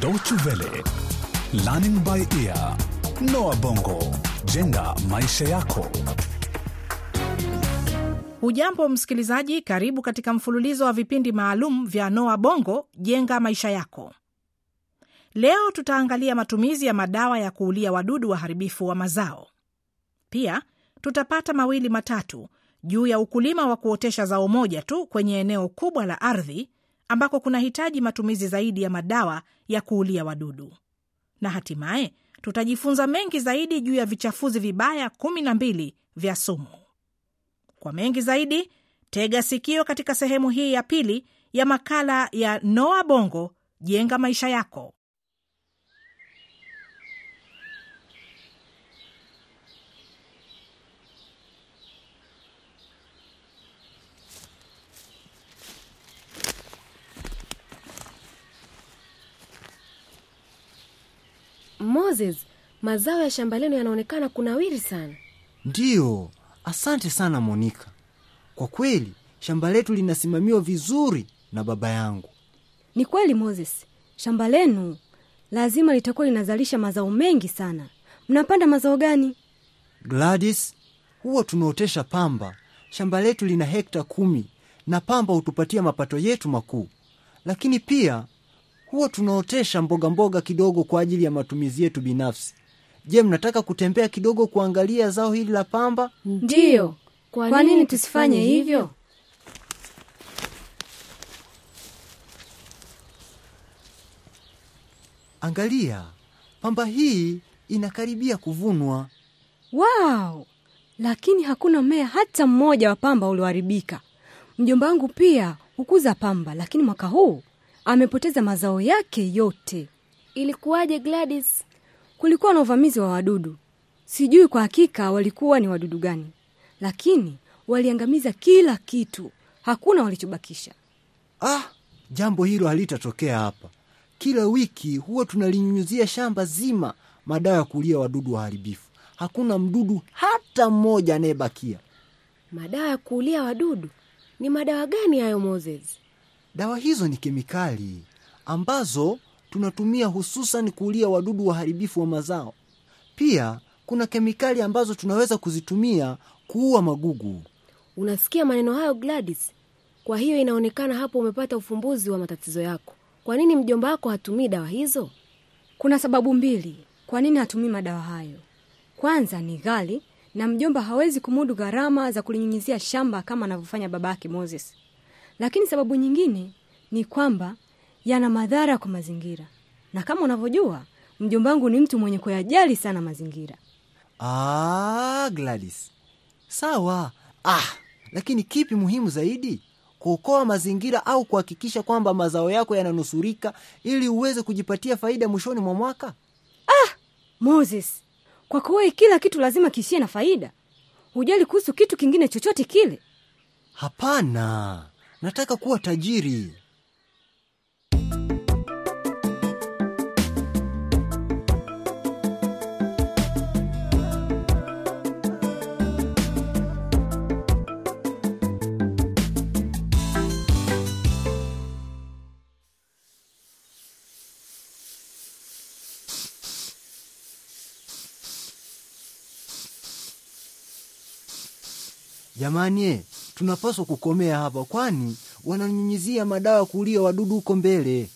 Deutsche Welle, Learning by Ear, Noah Bongo, jenga maisha yako. Hujambo msikilizaji, karibu katika mfululizo wa vipindi maalum vya Noa Bongo jenga maisha yako. Leo tutaangalia matumizi ya madawa ya kuulia wadudu waharibifu wa mazao. Pia tutapata mawili matatu juu ya ukulima wa kuotesha zao moja tu kwenye eneo kubwa la ardhi ambako kunahitaji matumizi zaidi ya madawa ya kuulia wadudu, na hatimaye tutajifunza mengi zaidi juu ya vichafuzi vibaya kumi na mbili vya sumu. Kwa mengi zaidi, tega sikio katika sehemu hii ya pili ya makala ya Noa Bongo jenga maisha yako. Moses, mazao ya shamba lenu yanaonekana kunawiri sana. Ndiyo, asante sana Monika. Kwa kweli shamba letu linasimamiwa vizuri na baba yangu. Ni kweli Moses, shamba lenu lazima litakuwa linazalisha mazao mengi sana. Mnapanda mazao gani? Gladys, huwa tunaotesha pamba. Shamba letu lina hekta kumi na pamba hutupatia mapato yetu makuu, lakini pia huwa tunaotesha mboga mboga kidogo kwa ajili ya matumizi yetu binafsi. Je, mnataka kutembea kidogo kuangalia zao hili la pamba? Ndiyo. Kwa nini tusifanye hivyo? Angalia, pamba hii inakaribia kuvunwa. Wow! Lakini hakuna mmea hata mmoja wa pamba ulioharibika. Mjomba wangu pia hukuza pamba, lakini mwaka huu amepoteza mazao yake yote. Ilikuwaje Gladys? Kulikuwa na uvamizi wa wadudu. Sijui kwa hakika walikuwa ni wadudu gani, lakini waliangamiza kila kitu, hakuna walichobakisha. Ah, jambo hilo halitatokea hapa. Kila wiki huwa tunalinyunyuzia shamba zima madawa ya kulia wadudu waharibifu. Hakuna mdudu hata mmoja anayebakia. Madawa ya kuulia wadudu ni madawa gani hayo Moses? Dawa hizo ni kemikali ambazo tunatumia hususan kuulia wadudu waharibifu wa mazao. Pia kuna kemikali ambazo tunaweza kuzitumia kuua magugu. Unasikia maneno hayo Gladys? Kwa hiyo inaonekana hapo umepata ufumbuzi wa matatizo yako. Kwa nini mjomba wako hatumii dawa hizo? Kuna sababu mbili kwa nini hatumii madawa hayo. Kwanza ni ghali, na mjomba hawezi kumudu gharama za kulinyunyizia shamba kama anavyofanya baba yake Moses. Lakini sababu nyingine ni kwamba yana madhara kwa mazingira, na kama unavyojua mjomba wangu ni mtu mwenye kuyajali sana mazingira. Ah, Gladys, sawa. Ah, lakini kipi muhimu zaidi, kuokoa mazingira au kuhakikisha kwamba mazao yako yananusurika ili uweze kujipatia faida mwishoni mwa mwaka? Moses, kwa wewe kila kitu lazima kiishie na faida, hujali kuhusu kitu kingine chochote kile. Hapana, nataka kuwa tajiri. Jamani, tunapaswa kukomea hapa, kwani wananyunyizia madawa ya kuulia wadudu huko mbele.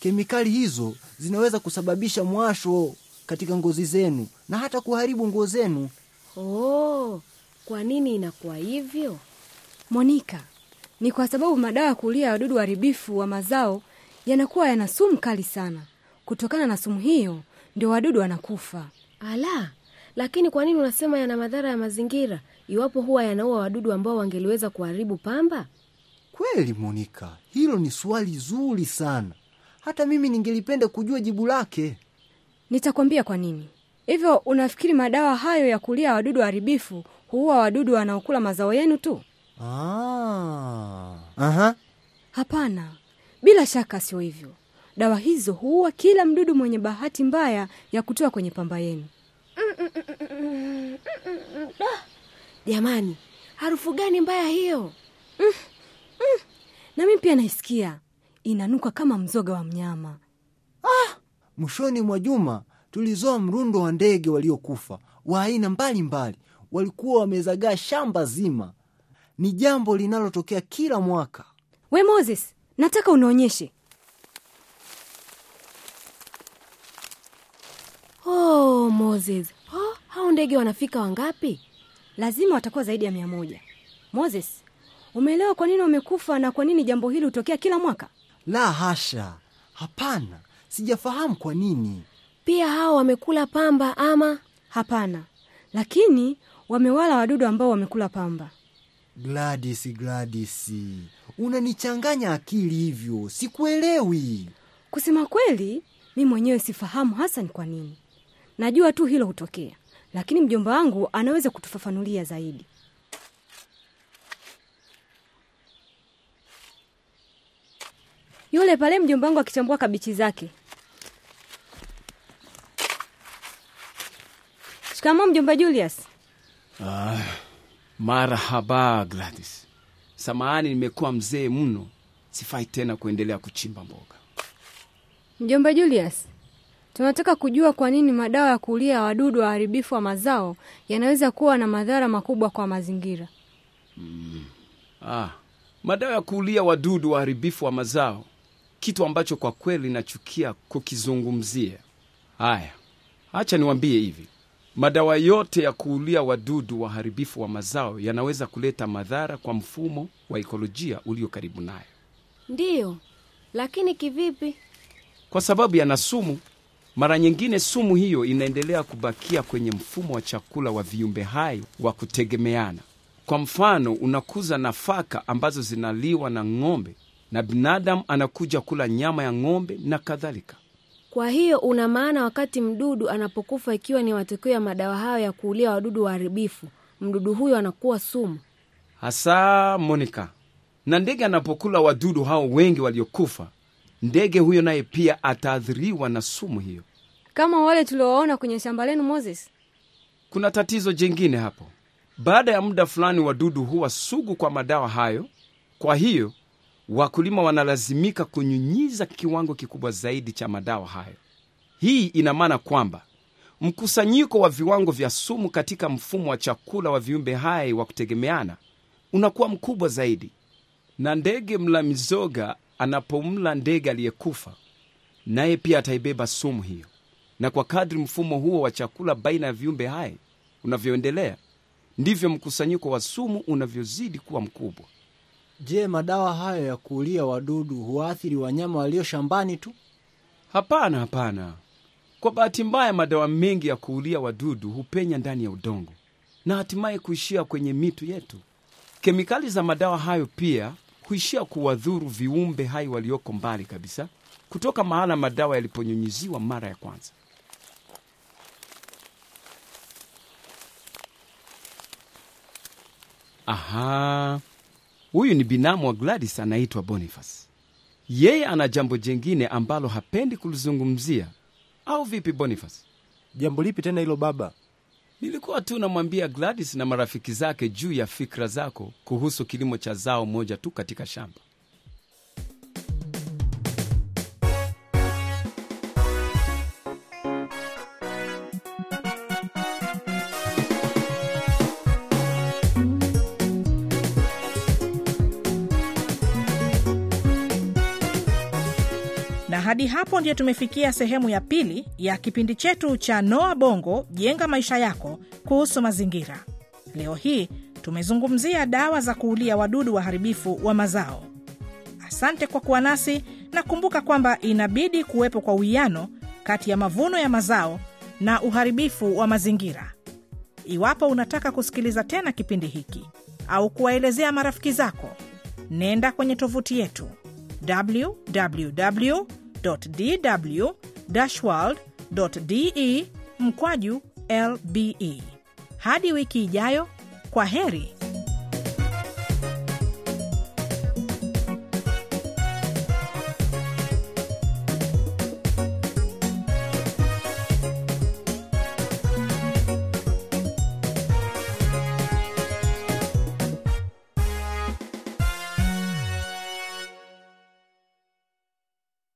Kemikali hizo zinaweza kusababisha mwasho katika ngozi zenu na hata kuharibu nguo zenu. Oh, kwa nini inakuwa hivyo? Monika, ni kwa sababu madawa ya kuulia wadudu waharibifu wa mazao yanakuwa yana sumu kali sana. Kutokana na sumu hiyo, ndio wadudu wanakufa. Ala, lakini kwa nini unasema yana madhara ya mazingira iwapo huwa yanaua wadudu ambao wangeliweza kuharibu pamba? Kweli Monika, hilo ni swali zuri sana. Hata mimi ningelipenda kujua jibu lake. Nitakwambia kwa nini. Hivyo unafikiri madawa hayo ya kulia wadudu waharibifu huua wadudu wanaokula mazao yenu tu? Ah. Aha. Hapana, bila shaka sio hivyo. Dawa hizo huua kila mdudu mwenye bahati mbaya ya kutoa kwenye pamba yenu. Jamani, harufu gani mbaya hiyo? Na mimi pia naisikia inanuka kama mzoga wa mnyama. Mwishoni mwa juma tulizoa mrundo wa ndege waliokufa wa aina mbalimbali, walikuwa wamezagaa shamba zima. Ni jambo linalotokea kila mwaka. We Moses, nataka unaonyeshe. Oh, Moses, oh, hao ndege wanafika wangapi? Lazima watakuwa zaidi ya mia moja. Moses, umeelewa kwa nini wamekufa na kwa nini jambo hili hutokea kila mwaka? La hasha, hapana, sijafahamu kwa nini. Pia hao wamekula pamba ama? Hapana, lakini wamewala wadudu ambao wamekula pamba. gladis gladis unanichanganya akili hivyo, sikuelewi. Kusema kweli, mi mwenyewe sifahamu hasa ni kwa nini. Najua tu hilo hutokea, lakini mjomba wangu anaweza kutufafanulia zaidi. Yule pale mjomba wangu akichambua kabichi zake. shikamo mjomba Julius. Ah, marahaba Gladys. Samahani, nimekuwa mzee mno, sifai tena kuendelea kuchimba mboga. Mjomba Julius, tunataka kujua kwa nini madawa ya kuulia wadudu waharibifu wa mazao yanaweza kuwa na madhara makubwa kwa mazingira. Ah, madawa ya kuulia wadudu waharibifu wa mazao, kitu ambacho kwa kweli nachukia kukizungumzia. Haya, acha niwambie hivi, madawa yote ya kuulia wadudu waharibifu wa mazao yanaweza kuleta madhara kwa mfumo wa ekolojia ulio karibu nayo, Ndiyo, lakini kivipi? kwa sababu yana sumu. Mara nyingine sumu hiyo inaendelea kubakia kwenye mfumo wa chakula wa viumbe hai wa kutegemeana. Kwa mfano, unakuza nafaka ambazo zinaliwa na ng'ombe na binadamu anakuja kula nyama ya ng'ombe na kadhalika. Kwa hiyo una maana wakati mdudu anapokufa ikiwa ni matokeo ya madawa hayo ya kuulia wadudu waharibifu, mdudu huyo anakuwa sumu. Hasa Monica, na ndege anapokula wadudu hao wengi waliokufa, ndege huyo naye pia ataathiriwa na sumu hiyo. Kama wale tuliowaona kwenye shamba lenu Moses. Kuna tatizo jingine hapo. Baada ya muda fulani, wadudu huwa sugu kwa madawa hayo. Kwa hiyo wakulima wanalazimika kunyunyiza kiwango kikubwa zaidi cha madawa hayo. Hii ina maana kwamba mkusanyiko wa viwango vya sumu katika mfumo wa chakula wa viumbe hai wa kutegemeana unakuwa mkubwa zaidi, na ndege mla mizoga anapomla ndege aliyekufa, naye pia ataibeba sumu hiyo na kwa kadri mfumo huo wa chakula baina ya viumbe hai unavyoendelea ndivyo mkusanyiko wa sumu unavyozidi kuwa mkubwa. Je, madawa hayo ya kuulia wadudu huwaathiri wanyama walio shambani tu? Hapana, hapana. Kwa bahati mbaya, madawa mengi ya kuulia wadudu hupenya ndani ya udongo na hatimaye kuishia kwenye mito yetu. Kemikali za madawa hayo pia huishia kuwadhuru viumbe hai walioko mbali kabisa kutoka mahala madawa yaliponyunyiziwa mara ya kwanza. Aha, huyu ni binamu wa Gladys, anaitwa Boniface. Yeye ana jambo jengine ambalo hapendi kulizungumzia, au vipi Boniface? Jambo lipi tena hilo baba? Nilikuwa tu namwambia Gladys na marafiki zake juu ya fikra zako kuhusu kilimo cha zao moja tu katika shamba. Hadi hapo ndio tumefikia sehemu ya pili ya kipindi chetu cha noa bongo jenga maisha yako kuhusu mazingira. Leo hii tumezungumzia dawa za kuulia wadudu waharibifu wa mazao. Asante kwa kuwa nasi na kumbuka kwamba inabidi kuwepo kwa uwiano kati ya mavuno ya mazao na uharibifu wa mazingira. Iwapo unataka kusikiliza tena kipindi hiki au kuwaelezea marafiki zako nenda kwenye tovuti yetu www.dw-world.de mkwaju lbe hadi wiki ijayo kwa heri